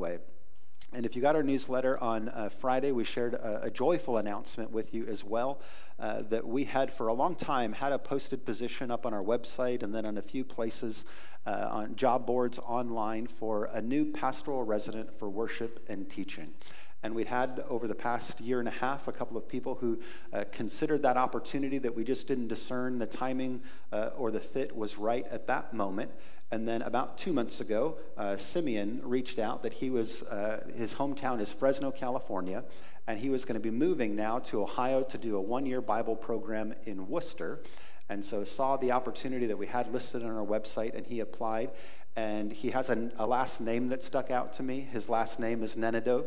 way. And if you got our newsletter on uh, Friday, we shared a, a, joyful announcement with you as well uh, that we had for a long time had a posted position up on our website and then on a few places uh, on job boards online for a new pastoral resident for worship and teaching. And we'd had over the past year and a half a couple of people who uh, considered that opportunity that we just didn't discern the timing uh, or the fit was right at that moment. And then about two months ago, uh, Simeon reached out that he was, uh, his hometown is Fresno, California, and he was going to be moving now to Ohio to do a one year Bible program in Wooster. And so saw the opportunity that we had listed on our website, and he applied. And he has a, a last name that stuck out to me. His last name is Nenado.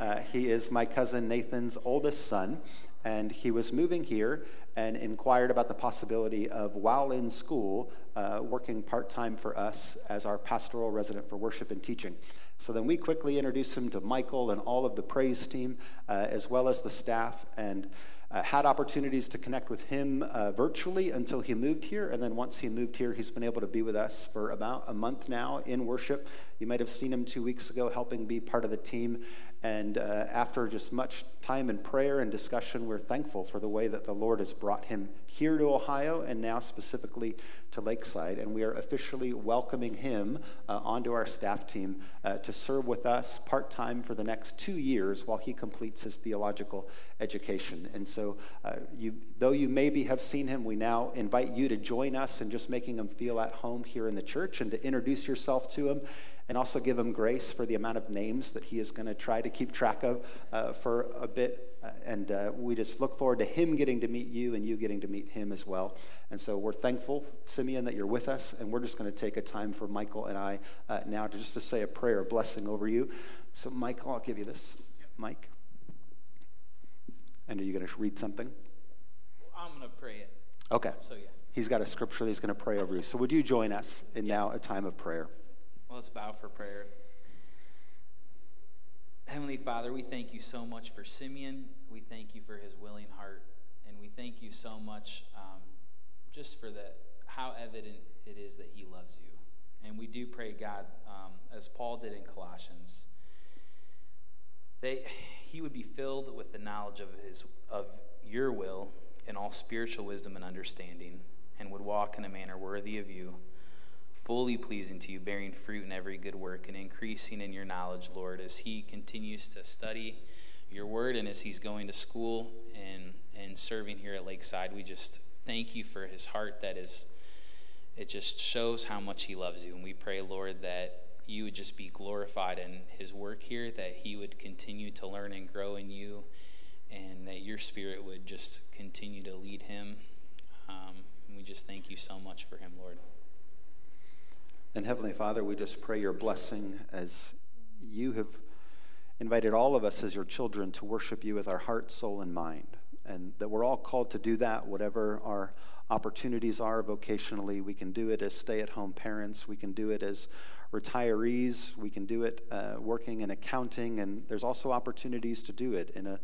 Uh, he is my cousin Nathan's oldest son, and he was moving here and inquired about the possibility of, while in school, uh, working part time for us as our pastoral resident for worship and teaching. So then we quickly introduced him to Michael and all of the praise team, uh, as well as the staff, and uh, had opportunities to connect with him uh, virtually until he moved here. And then once he moved here, he's been able to be with us for about a month now in worship. You might have seen him two weeks ago helping be part of the team. And uh, after just much time in prayer and discussion, we're thankful for the way that the Lord has brought him here to Ohio and now specifically to Lakeside. And we are officially welcoming him uh, onto our staff team uh, to serve with us part time for the next two years while he completes his theological education. And so, uh, you, though you maybe have seen him, we now invite you to join us in just making him feel at home here in the church and to introduce yourself to him and also give him grace for the amount of names that he is going to try to keep track of uh, for a bit. Uh, and uh, we just look forward to him getting to meet you and you getting to meet him as well. And so we're thankful, Simeon, that you're with us. And we're just going to take a time for Michael and I uh, now to just to say a prayer, a blessing over you. So, Michael, I'll give you this. Mike. And are you going to read something? I'm going to pray it. Okay. So, yeah. He's got a scripture that he's going to pray over you. So, would you join us in yeah. now a time of prayer? Let's bow for prayer. Heavenly Father, we thank you so much for Simeon. We thank you for his willing heart. And we thank you so much um, just for the, how evident it is that he loves you. And we do pray, God, um, as Paul did in Colossians, that he would be filled with the knowledge of, his, of your will and all spiritual wisdom and understanding, and would walk in a manner worthy of you fully pleasing to you, bearing fruit in every good work, and increasing in your knowledge, Lord, as he continues to study your word and as he's going to school and, and serving here at Lakeside. We just thank you for his heart that is, it just shows how much he loves you. And we pray, Lord, that you would just be glorified in his work here, that he would continue to learn and grow in you, and that your spirit would just continue to lead him. Um, we just thank you so much for him, Lord. And Heavenly Father, we just pray your blessing as you have invited all of us as your children to worship you with our heart, soul, and mind. And that we're all called to do that, whatever our opportunities are vocationally. We can do it as stay at home parents, we can do it as retirees, we can do it uh, working in accounting, and there's also opportunities to do it in a,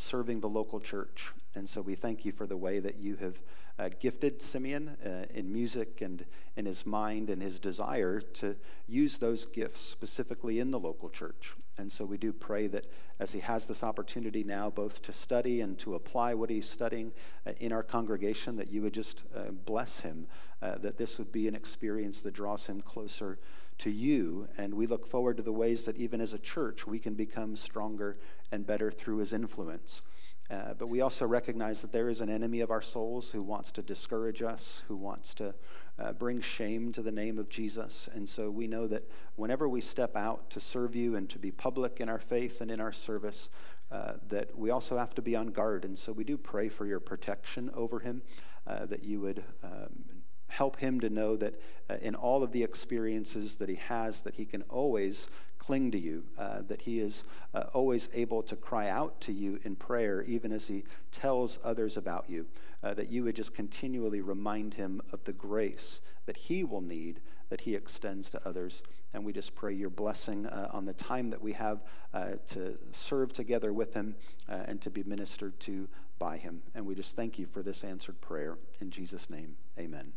serving the local church. And so we thank you for the way that you have uh, gifted Simeon uh, in music and in his mind and his desire to use those gifts specifically in the local church. And so we do pray that as he has this opportunity now, both to study and to apply what he's studying uh, in our congregation, that you would just uh, bless him, uh, that this would be an experience that draws him closer to you. And we look forward to the ways that even as a church, we can become stronger and better through his influence. Uh, but we also recognize that there is an enemy of our souls who wants to discourage us, who wants to uh, bring shame to the name of Jesus. And so we know that whenever we step out to serve you and to be public in our faith and in our service, uh, that we also have to be on guard. And so we do pray for your protection over him, uh, that you would um, help him to know that uh, in all of the experiences that he has that he can always cling to you uh, that he is uh, always able to cry out to you in prayer even as he tells others about you uh, that you would just continually remind him of the grace that he will need that he extends to others. And we just pray your blessing uh, on the time that we have uh, to serve together with him and to be ministered to by him. And we just thank you for this answered prayer. In jesus name amen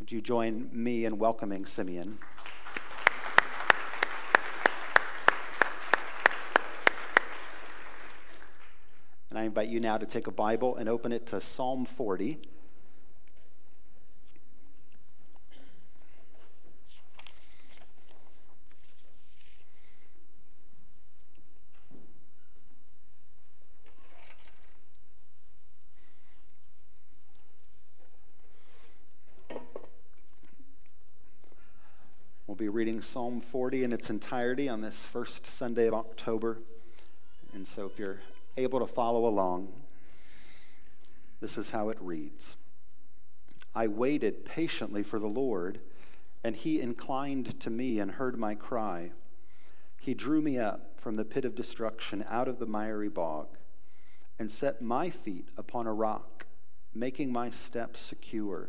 would you join me in welcoming Simeon? And I invite you now to take a Bible and open it to Psalm 40. Be reading Psalm 40 in its entirety on this first Sunday of October. And so if you're able to follow along, this is how it reads I waited patiently for the Lord, and he inclined to me and heard my cry. He drew me up from the pit of destruction out of the miry bog and set my feet upon a rock, making my steps secure.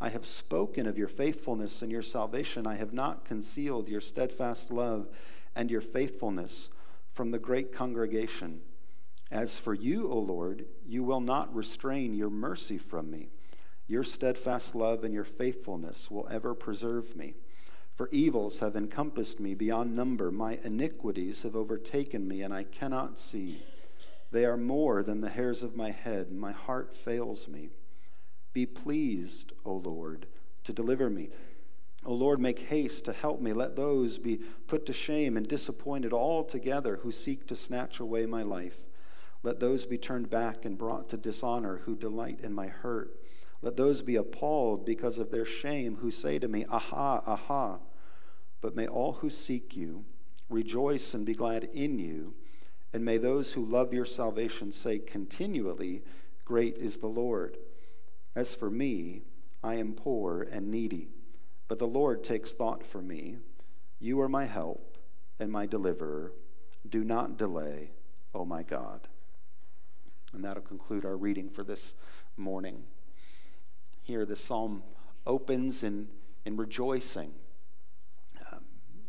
I have spoken of your faithfulness and your salvation. I have not concealed your steadfast love and your faithfulness from the great congregation. As for you, O Lord, you will not restrain your mercy from me. Your steadfast love and your faithfulness will ever preserve me. For evils have encompassed me beyond number. My iniquities have overtaken me, and I cannot see. They are more than the hairs of my head. My heart fails me. Be pleased, O Lord, to deliver me. O Lord, make haste to help me. Let those be put to shame and disappointed altogether who seek to snatch away my life. Let those be turned back and brought to dishonor who delight in my hurt. Let those be appalled because of their shame who say to me, Aha, aha. But may all who seek you rejoice and be glad in you. And may those who love your salvation say continually, Great is the Lord. As for me, I am poor and needy, but the Lord takes thought for me. You are my help and my deliverer. Do not delay, O my God. And that'll conclude our reading for this morning. Here, the psalm opens in, in rejoicing. Um,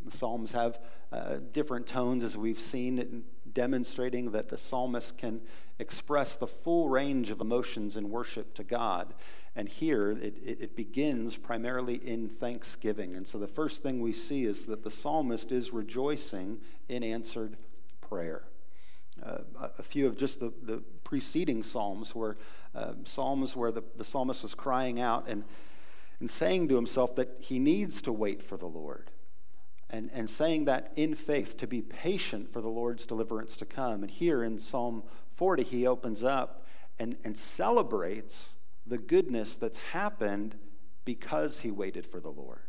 the psalms have uh, different tones, as we've seen, demonstrating that the psalmist can express the full range of emotions in worship to God. And here it, it, begins primarily in thanksgiving. And so the first thing we see is that the psalmist is rejoicing in answered prayer. Uh, a few of just the, the preceding psalms were uh, psalms where the, the psalmist was crying out and, and saying to himself that he needs to wait for the Lord and, and saying that in faith to be patient for the Lord's deliverance to come. And here in Psalm 40, he opens up and, and celebrates the goodness that's happened because he waited for the Lord.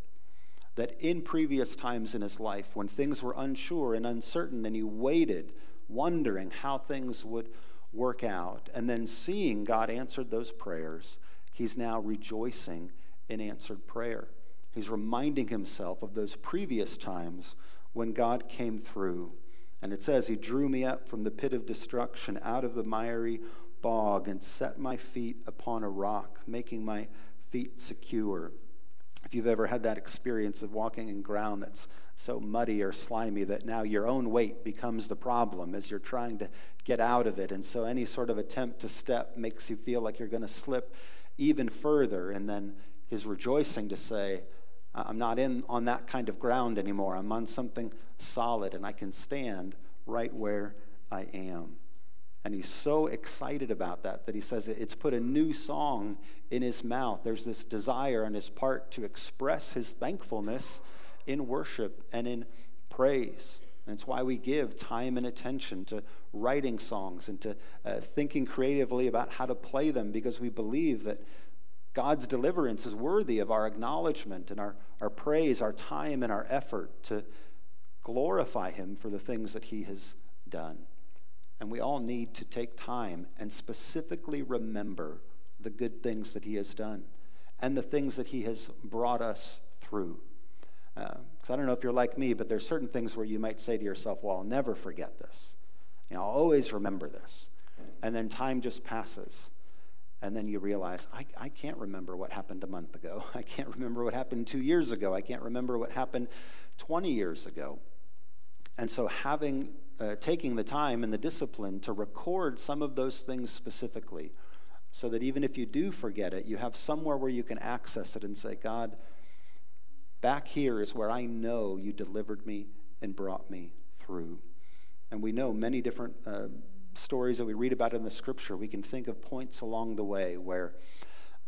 That in previous times in his life, when things were unsure and uncertain, and he waited, wondering how things would work out, and then seeing God answered those prayers, he's now rejoicing in answered prayer. He's reminding himself of those previous times when God came through. And it says, He drew me up from the pit of destruction out of the miry bog and set my feet upon a rock, making my feet secure. If you've ever had that experience of walking in ground that's so muddy or slimy that now your own weight becomes the problem as you're trying to get out of it. And so any sort of attempt to step makes you feel like you're going to slip even further. And then his rejoicing to say, I'm not in on that kind of ground anymore. I'm on something solid and I can stand right where I am. And he's so excited about that that he says it's put a new song in his mouth. There's this desire on his part to express his thankfulness in worship and in praise. And it's why we give time and attention to writing songs and to uh, thinking creatively about how to play them because we believe that God's deliverance is worthy of our acknowledgement and our, our praise, our time, and our effort to glorify Him for the things that He has done. And we all need to take time and specifically remember the good things that He has done and the things that He has brought us through. Because uh, I don't know if you're like me, but there's certain things where you might say to yourself, well, I'll never forget this. You know, I'll always remember this. And then time just passes. And then you realize, I, I can't remember what happened a month ago. I can't remember what happened two years ago. I can't remember what happened 20 years ago. And so, having, uh, taking the time and the discipline to record some of those things specifically, so that even if you do forget it, you have somewhere where you can access it and say, God, back here is where I know you delivered me and brought me through. And we know many different uh, stories that we read about in the scripture. We can think of points along the way where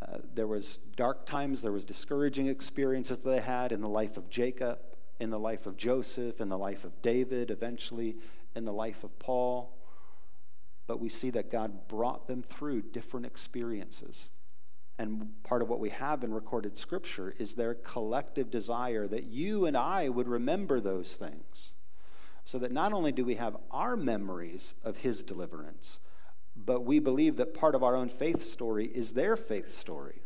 uh, there was dark times, there was discouraging experiences that they had in the life of Jacob, in the life of Joseph, in the life of David, eventually in the life of Paul but we see that God brought them through different experiences. And part of what we have in recorded scripture is their collective desire that you and I would remember those things. So that not only do we have our memories of his deliverance, but we believe that part of our own faith story is their faith story.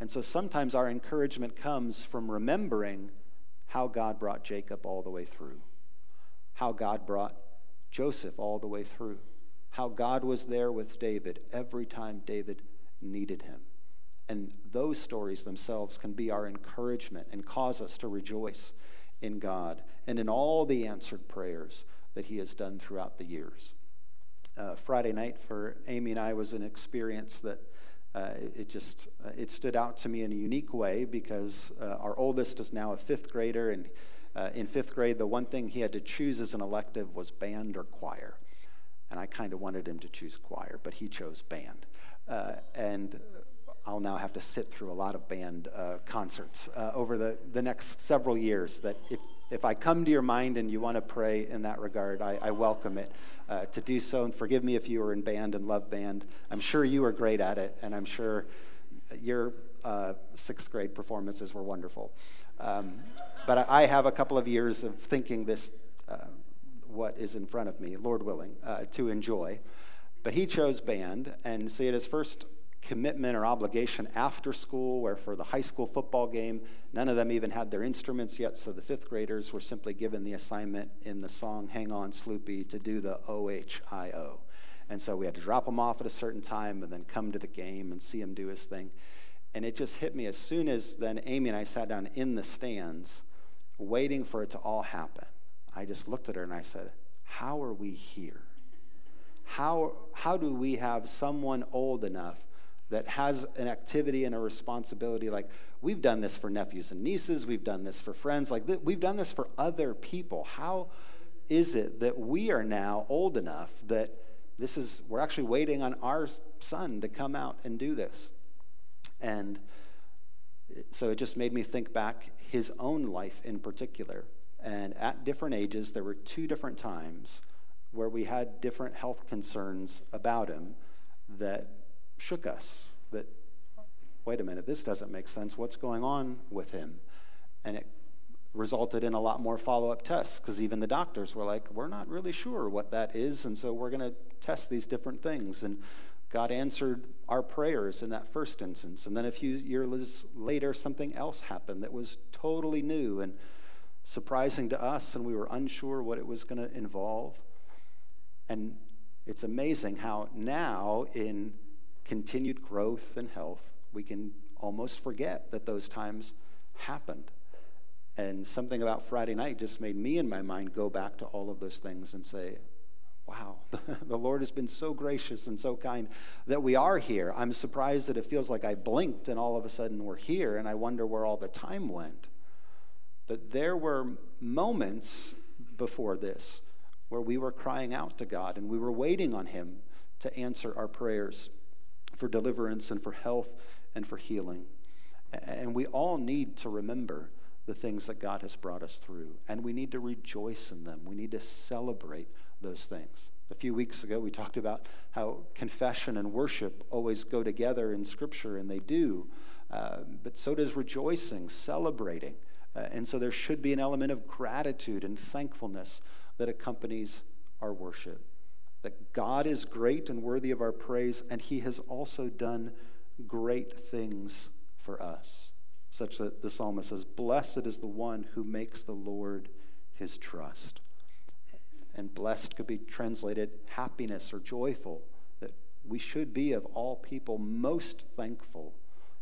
And so sometimes our encouragement comes from remembering how God brought Jacob all the way through, how God brought Joseph all the way through how God was there with David every time David needed him. And those stories themselves can be our encouragement and cause us to rejoice in God and in all the answered prayers that He has done throughout the years. Uh, Friday night for Amy and I was an experience that uh, it just uh, it stood out to me in a unique way because uh, our oldest is now a fifth grader and uh, in fifth grade the one thing he had to choose as an elective was band or choir and I kind of wanted him to choose choir, but he chose band. Uh, and I'll now have to sit through a lot of band uh, concerts uh, over the, the next several years. That if, if I come to your mind and you want to pray in that regard, I, I welcome it uh, to do so. And forgive me if you were in band and love band. I'm sure you were great at it, and I'm sure your uh, sixth grade performances were wonderful. Um, but I have a couple of years of thinking this uh, what is in front of me, Lord willing, uh, to enjoy. But he chose band, and so he his first commitment or obligation after school, where for the high school football game, none of them even had their instruments yet, so the fifth graders were simply given the assignment in the song Hang On Sloopy to do the OHIO. And so we had to drop him off at a certain time and then come to the game and see him do his thing. And it just hit me as soon as then Amy and I sat down in the stands, waiting for it to all happen. I just looked at her and I said, How are we here? How, how do we have someone old enough that has an activity and a responsibility like we've done this for nephews and nieces, we've done this for friends, like th- we've done this for other people. How is it that we are now old enough that this is, we're actually waiting on our son to come out and do this? And so it just made me think back his own life in particular and at different ages, there were two different times where we had different health concerns about him that shook us. That, wait a minute, this doesn't make sense. What's going on with him? And it resulted in a lot more follow up tests because even the doctors were like, we're not really sure what that is. And so we're going to test these different things. And God answered our prayers in that first instance. And then a few years later, something else happened that was totally new. And surprising to us, and we were unsure what it was going to involve. And it's amazing how now, in continued growth and health, we can almost forget that those times happened. And something about Friday night just made me in my mind go back to all of those things and say, wow, the Lord has been so gracious and so kind that we are here. I'm surprised that it feels like I blinked and all of a sudden we're here, and I wonder where all the time went. But there were moments before this where we were crying out to God and we were waiting on Him to answer our prayers for deliverance and for health and for healing. And we all need to remember the things that God has brought us through. And we need to rejoice in them. We need to celebrate those things. A few weeks ago, we talked about how confession and worship always go together in Scripture, and they do. Uh, but so does rejoicing, celebrating. Uh, and so there should be an element of gratitude and thankfulness that accompanies our worship. That God is great and worthy of our praise, and He has also done great things for us, such that the psalmist says, Blessed is the one who makes the Lord his trust. And blessed could be translated happiness or joyful, that we should be of all people most thankful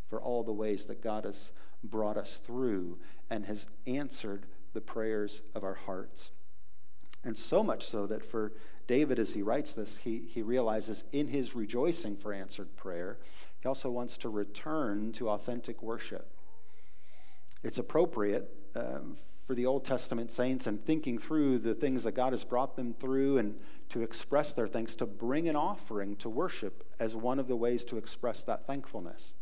for all the ways that God has brought us through and has answered the prayers of our hearts. And so much so that for David, as he writes this, he, he realizes in his rejoicing for answered prayer, he also wants to return to authentic worship. It's appropriate um, for the Old Testament saints and thinking through the things that God has brought them through and to express their thanks, to bring an offering to worship as one of the ways to express that thankfulness.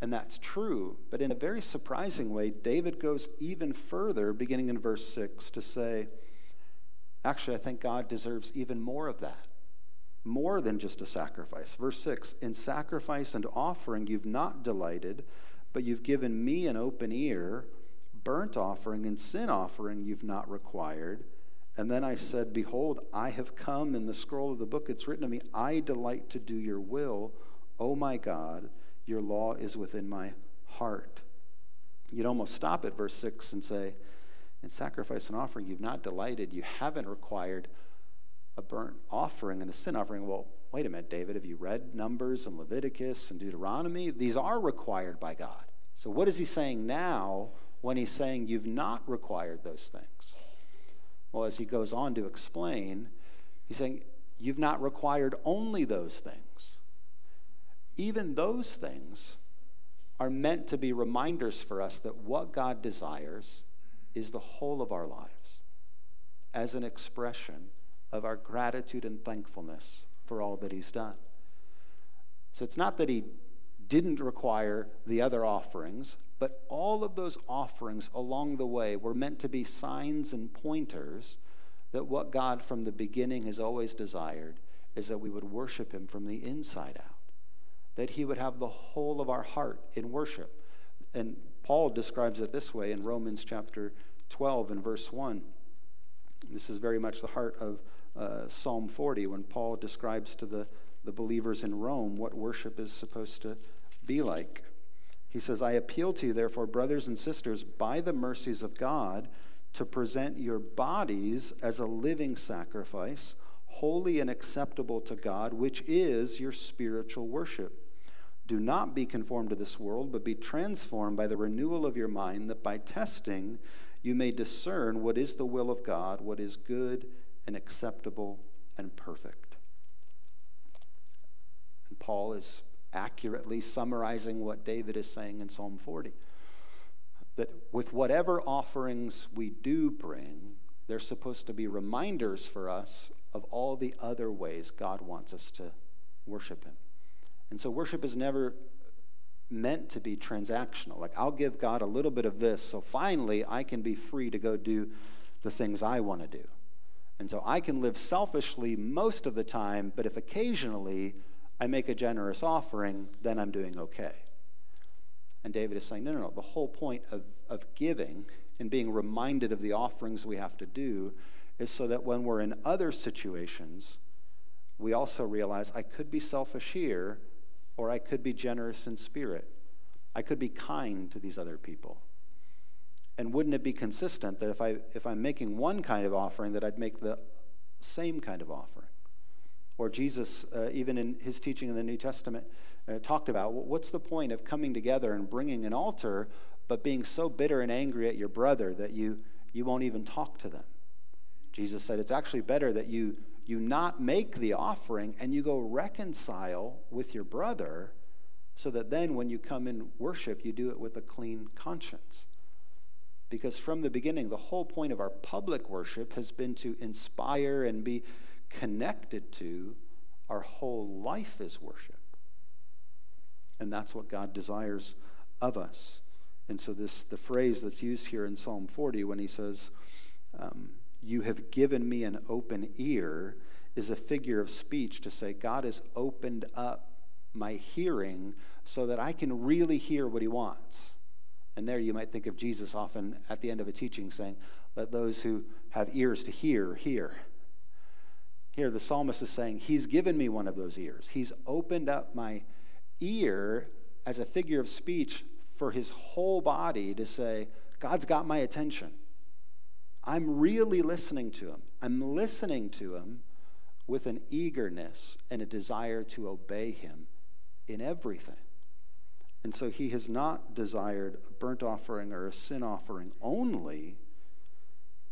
And that's true. But in a very surprising way, David goes even further, beginning in verse 6, to say, actually, I think God deserves even more of that. More than just a sacrifice. Verse 6 In sacrifice and offering you've not delighted, but you've given me an open ear. Burnt offering and sin offering you've not required. And then I said, Behold, I have come in the scroll of the book. It's written to me, I delight to do your will, O my God. Your law is within my heart. You'd almost stop at verse 6 and say, In sacrifice and offering, you've not delighted, you haven't required a burnt offering and a sin offering. Well, wait a minute, David, have you read Numbers and Leviticus and Deuteronomy? These are required by God. So, what is he saying now when he's saying you've not required those things? Well, as he goes on to explain, he's saying you've not required only those things even those things are meant to be reminders for us that what God desires is the whole of our lives as an expression of our gratitude and thankfulness for all that He's done. So it's not that He didn't require the other offerings, but all of those offerings along the way were meant to be signs and pointers that what God from the beginning has always desired is that we would worship Him from the inside out that he would have the whole of our heart in worship. And Paul describes it this way in Romans chapter 12 and verse 1. This is very much the heart of uh, Psalm 40 when Paul describes to the, the believers in Rome what worship is supposed to be like. He says, I appeal to you, therefore, brothers and sisters, by the mercies of God, to present your bodies as a living sacrifice, holy and acceptable to God, which is your spiritual worship. Do not be conformed to this world, but be transformed by the renewal of your mind, that by testing you may discern what is the will of God, what is good and acceptable and perfect. And Paul is accurately summarizing what David is saying in Psalm 40 that with whatever offerings we do bring, they're supposed to be reminders for us of all the other ways God wants us to worship Him. And so worship is never meant to be transactional. Like, I'll give God a little bit of this, so finally I can be free to go do the things I want to do. And so I can live selfishly most of the time, but if occasionally I make a generous offering, then I'm doing okay. And David is saying, no, no, no. The whole point of, of giving and being reminded of the offerings we have to do is so that when we're in other situations, we also realize I could be selfish here, or I could be generous in spirit. I could be kind to these other people. And wouldn't it be consistent that if, I, if I'm making one kind of offering, that I'd make the same kind of offering? Or Jesus, uh, even in his teaching in the New Testament, uh, talked about what's the point of coming together and bringing an altar, but being so bitter and angry at your brother that you, you won't even talk to them? Jesus said it's actually better that you you not make the offering and you go reconcile with your brother so that then when you come in worship, you do it with a clean conscience. Because from the beginning, the whole point of our public worship has been to inspire and be connected to our whole life is worship. And that's what God desires of us. And so, this, the phrase that's used here in Psalm 40 when he says, um, You have given me an open ear, is a figure of speech to say, God has opened up my hearing so that I can really hear what he wants. And there you might think of Jesus often at the end of a teaching saying, Let those who have ears to hear, hear. Here, the psalmist is saying, He's given me one of those ears. He's opened up my ear as a figure of speech for his whole body to say, God's got my attention. I'm really listening to him. I'm listening to him with an eagerness and a desire to obey him in everything. And so he has not desired a burnt offering or a sin offering only,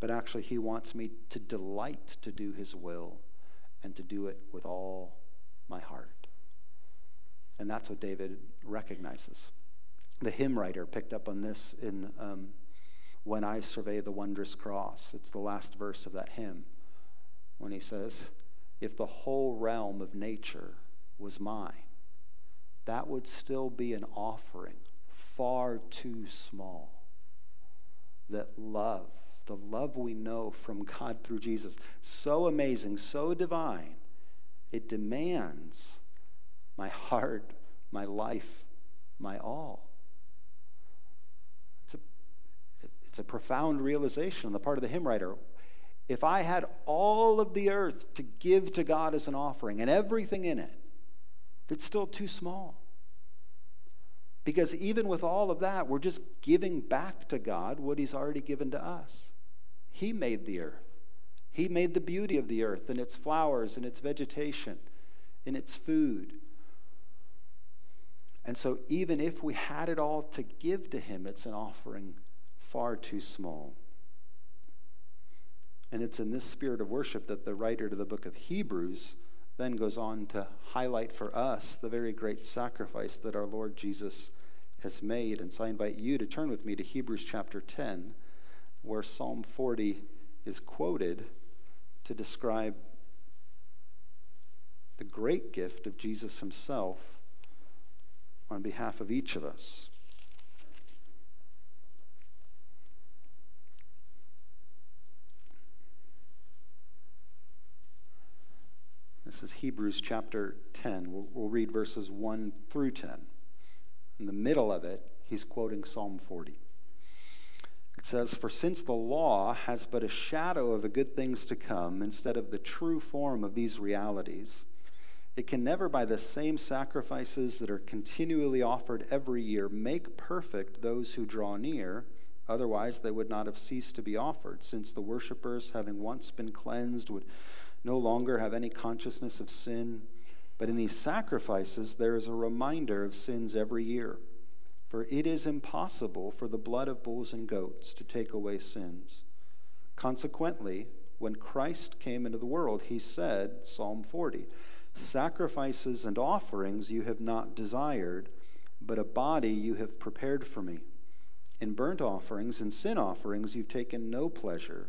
but actually he wants me to delight to do his will and to do it with all my heart. And that's what David recognizes. The hymn writer picked up on this in um, When I Survey the Wondrous Cross. It's the last verse of that hymn when he says, If the whole realm of nature was mine, that would still be an offering far too small. That love, the love we know from God through Jesus, so amazing, so divine, it demands my heart, my life, my all. It's a, it's a profound realization on the part of the hymn writer. If I had all of the earth to give to God as an offering and everything in it, it's still too small. Because even with all of that, we're just giving back to God what He's already given to us. He made the earth, He made the beauty of the earth and its flowers and its vegetation and its food. And so, even if we had it all to give to Him, it's an offering far too small. And it's in this spirit of worship that the writer to the book of Hebrews then goes on to highlight for us the very great sacrifice that our Lord Jesus has made. And so I invite you to turn with me to Hebrews chapter 10, where Psalm 40 is quoted to describe the great gift of Jesus himself on behalf of each of us. This is Hebrews chapter 10. We'll, we'll, read verses 1 through 10. In the middle of it, he's quoting Psalm 40. It says, For since the law has but a shadow of the good things to come instead of the true form of these realities, it can never, by the same sacrifices that are continually offered every year, make perfect those who draw near. Otherwise, they would not have ceased to be offered, since the worshippers, having once been cleansed, would no longer have any consciousness of sin. But in these sacrifices, there is a reminder of sins every year. For it is impossible for the blood of bulls and goats to take away sins. Consequently, when Christ came into the world, he said, Psalm 40, Sacrifices and offerings you have not desired, but a body you have prepared for me. In burnt offerings and sin offerings you've taken no pleasure.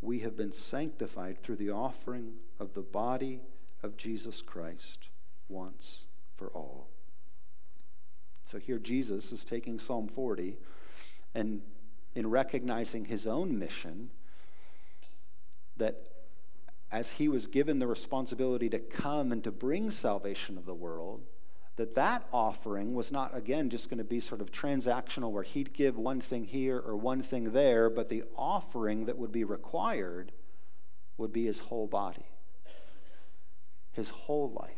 we have been sanctified through the offering of the body of Jesus Christ once for all. So here Jesus is taking Psalm 40 and in recognizing his own mission, that as he was given the responsibility to come and to bring salvation of the world, that that offering was not again just going to be sort of transactional where he'd give one thing here or one thing there but the offering that would be required would be his whole body his whole life.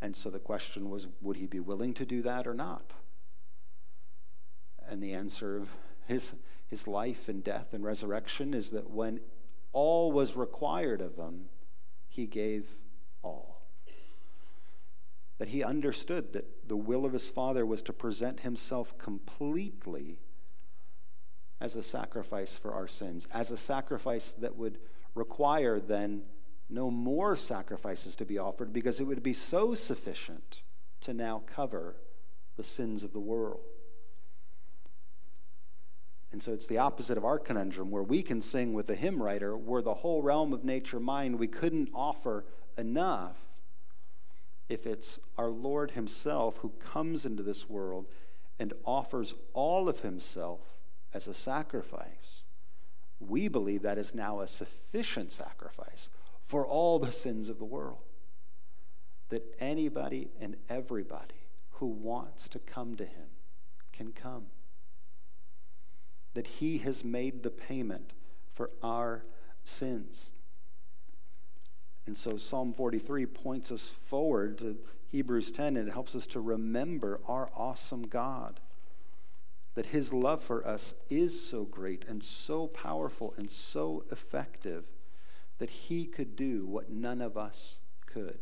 And so the question was would he be willing to do that or not? And the answer of his his life and death and resurrection is that when all was required of him he gave all that he understood that the will of his Father was to present himself completely as a sacrifice for our sins, as a sacrifice that would require then no more sacrifices to be offered because it would be so sufficient to now cover the sins of the world. And so it's the opposite of our conundrum, where we can sing with the hymn writer, were the whole realm of nature mine, we couldn't offer enough if it's our Lord Himself who comes into this world and offers all of Himself as a sacrifice. We believe that is now a sufficient sacrifice for all the sins of the world. That anybody and everybody who wants to come to Him can come that he has made the payment for our sins. And so Psalm 43 points us forward to Hebrews 10 and it helps us to remember our awesome God. That his love for us is so great and so powerful and so effective that he could do what none of us could.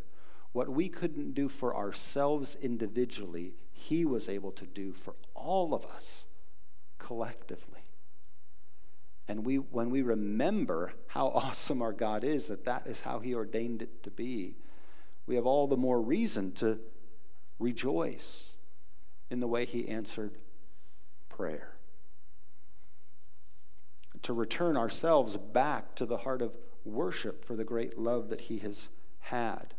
What we couldn't do for ourselves individually, he was able to do for all of us collectively. And we, when we remember how awesome our God is, that that is how He ordained it to be, we have all the more reason to rejoice in the way He answered prayer. To return ourselves back to the heart of worship for the great love that He has had.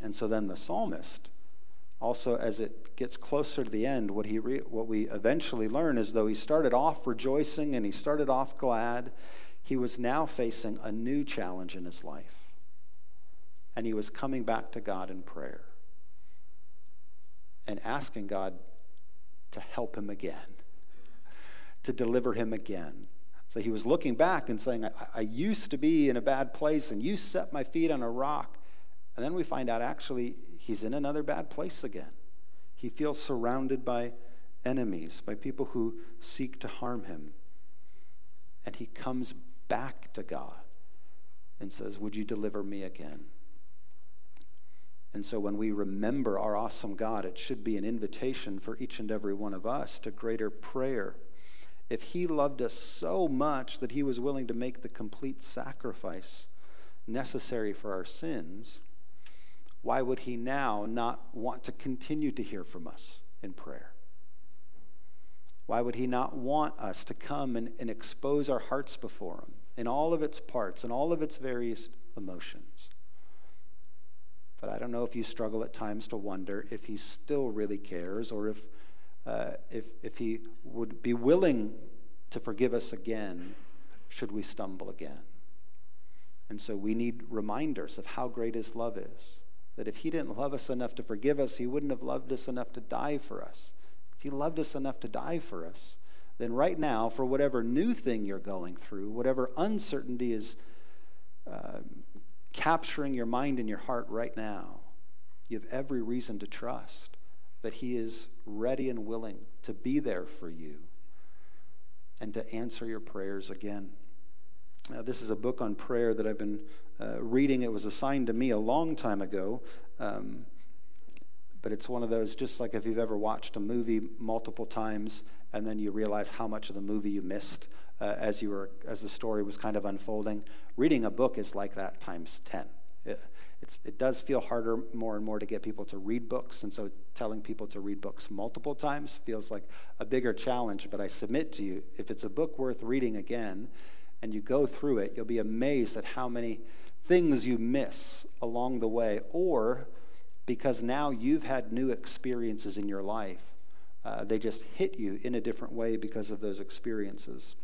And so then the psalmist also as it gets closer to the end what he re- what we eventually learn is though he started off rejoicing and he started off glad he was now facing a new challenge in his life. And he was coming back to God in prayer and asking God to help him again to deliver him again. So he was looking back and saying I, I used to be in a bad place and you set my feet on a rock. And then we find out actually he's in another bad place again. He feels surrounded by enemies, by people who seek to harm him. And he comes back to God and says, Would you deliver me again? And so when we remember our awesome God, it should be an invitation for each and every one of us to greater prayer. If he loved us so much that he was willing to make the complete sacrifice necessary for our sins, why would he now not want to continue to hear from us in prayer? Why would he not want us to come and, and expose our hearts before him in all of its parts and all of its various emotions? But I don't know if you struggle at times to wonder if he still really cares or if, uh, if, if he would be willing to forgive us again should we stumble again. And so we need reminders of how great his love is. That if he didn't love us enough to forgive us, he wouldn't have loved us enough to die for us. If he loved us enough to die for us, then right now, for whatever new thing you're going through, whatever uncertainty is uh, capturing your mind and your heart right now, you have every reason to trust that he is ready and willing to be there for you and to answer your prayers again. Uh, this is a book on prayer that I've been uh, reading. It was assigned to me a long time ago. Um, but it's one of those, just like if you've ever watched a movie multiple times and then you realize how much of the movie you missed uh, as, you were, as the story was kind of unfolding. Reading a book is like that times 10. It, it does feel harder more and more to get people to read books, and so telling people to read books multiple times feels like a bigger challenge. But I submit to you, if it's a book worth reading again, and you go through it, you'll be amazed at how many things you miss along the way, or because now you've had new experiences in your life. Uh, they just hit you in a different way because of those experiences.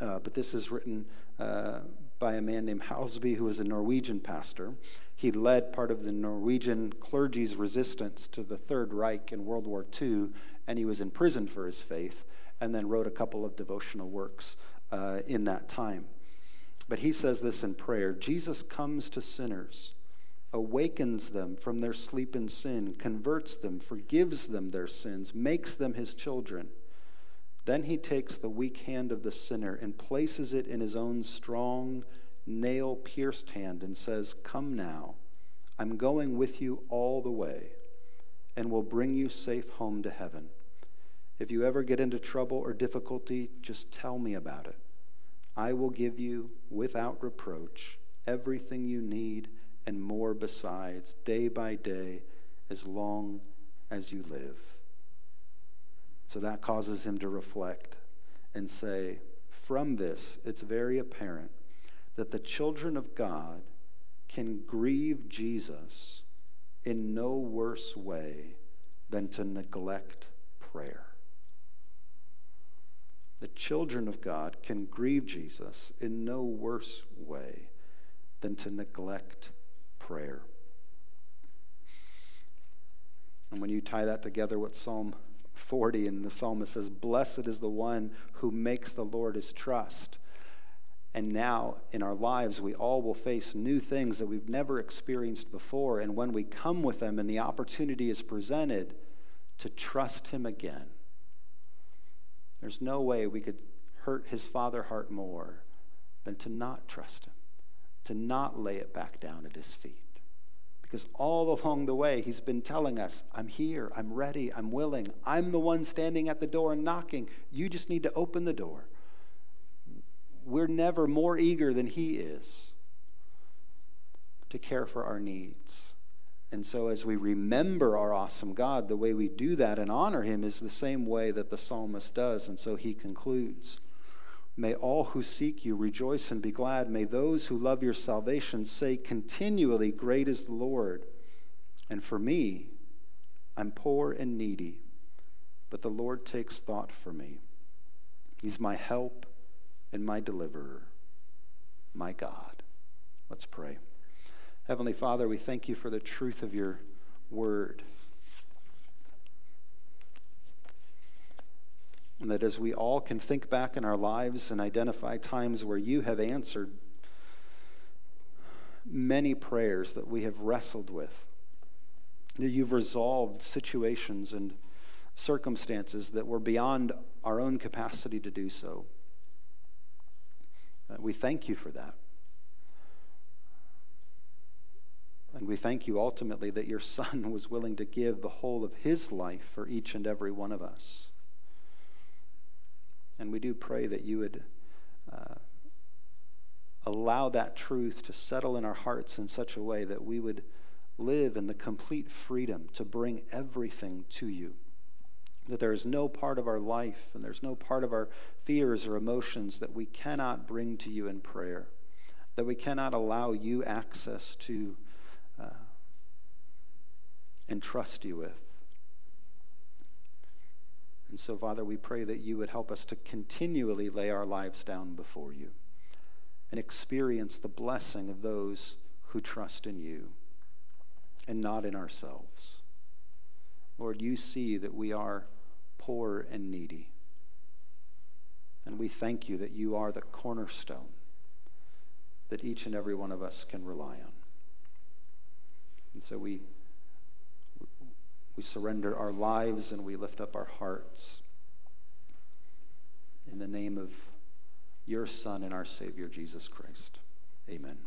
Uh, but this is written uh, by a man named Hallesby, who was a Norwegian pastor. He led part of the Norwegian clergy's resistance to the Third Reich in World War II, and he was imprisoned for his faith, and then wrote a couple of devotional works uh, in that time. But he says this in prayer Jesus comes to sinners, awakens them from their sleep in sin, converts them, forgives them their sins, makes them his children. Then he takes the weak hand of the sinner and places it in his own strong, nail pierced hand and says, Come now, I'm going with you all the way and will bring you safe home to heaven. If you ever get into trouble or difficulty, just tell me about it. I will give you, without reproach, everything you need and more besides, day by day, as long as you live. So that causes him to reflect and say, from this, it's very apparent that the children of God can grieve Jesus in no worse way than to neglect prayer. The children of God can grieve Jesus in no worse way than to neglect prayer. And when you tie that together with Psalm 40, and the psalmist says, Blessed is the one who makes the Lord his trust. And now in our lives, we all will face new things that we've never experienced before. And when we come with them and the opportunity is presented to trust Him again, there's no way we could hurt His Father heart more than to not trust Him, to not lay it back down at His feet. Because all along the way, He's been telling us, I'm here, I'm ready, I'm willing, I'm the one standing at the door and knocking. You just need to open the door we're never more eager than He is to care for our needs. And so, as we remember our awesome God, the way we do that and honor Him is the same way that the psalmist does. And so he concludes May all who seek you rejoice and be glad. May those who love your salvation say continually, Great is the Lord. And for me, I'm poor and needy, but the Lord takes thought for me. He's my help and my deliverer, my God. Let's pray. Heavenly Father, we thank you for the truth of your word. And that as we all can think back in our lives and identify times where you have answered many prayers that we have wrestled with, that you've resolved situations and circumstances that were beyond our own capacity to do so. We thank you for that. And we thank you ultimately that your Son was willing to give the whole of his life for each and every one of us. And we do pray that you would uh, allow that truth to settle in our hearts in such a way that we would live in the complete freedom to bring everything to you that there is no part of our life and there's no part of our fears or emotions that we cannot bring to you in prayer, that we cannot allow you access to uh, and trust you with. And so, Father, we pray that you would help us to continually lay our lives down before you and experience the blessing of those who trust in you and not in ourselves. Lord, you see that we are poor and needy. And we thank you that you are the cornerstone that each and every one of us can rely on. And so we, we surrender our lives and we lift up our hearts in the name of your Son and our Savior, Jesus Christ. Amen.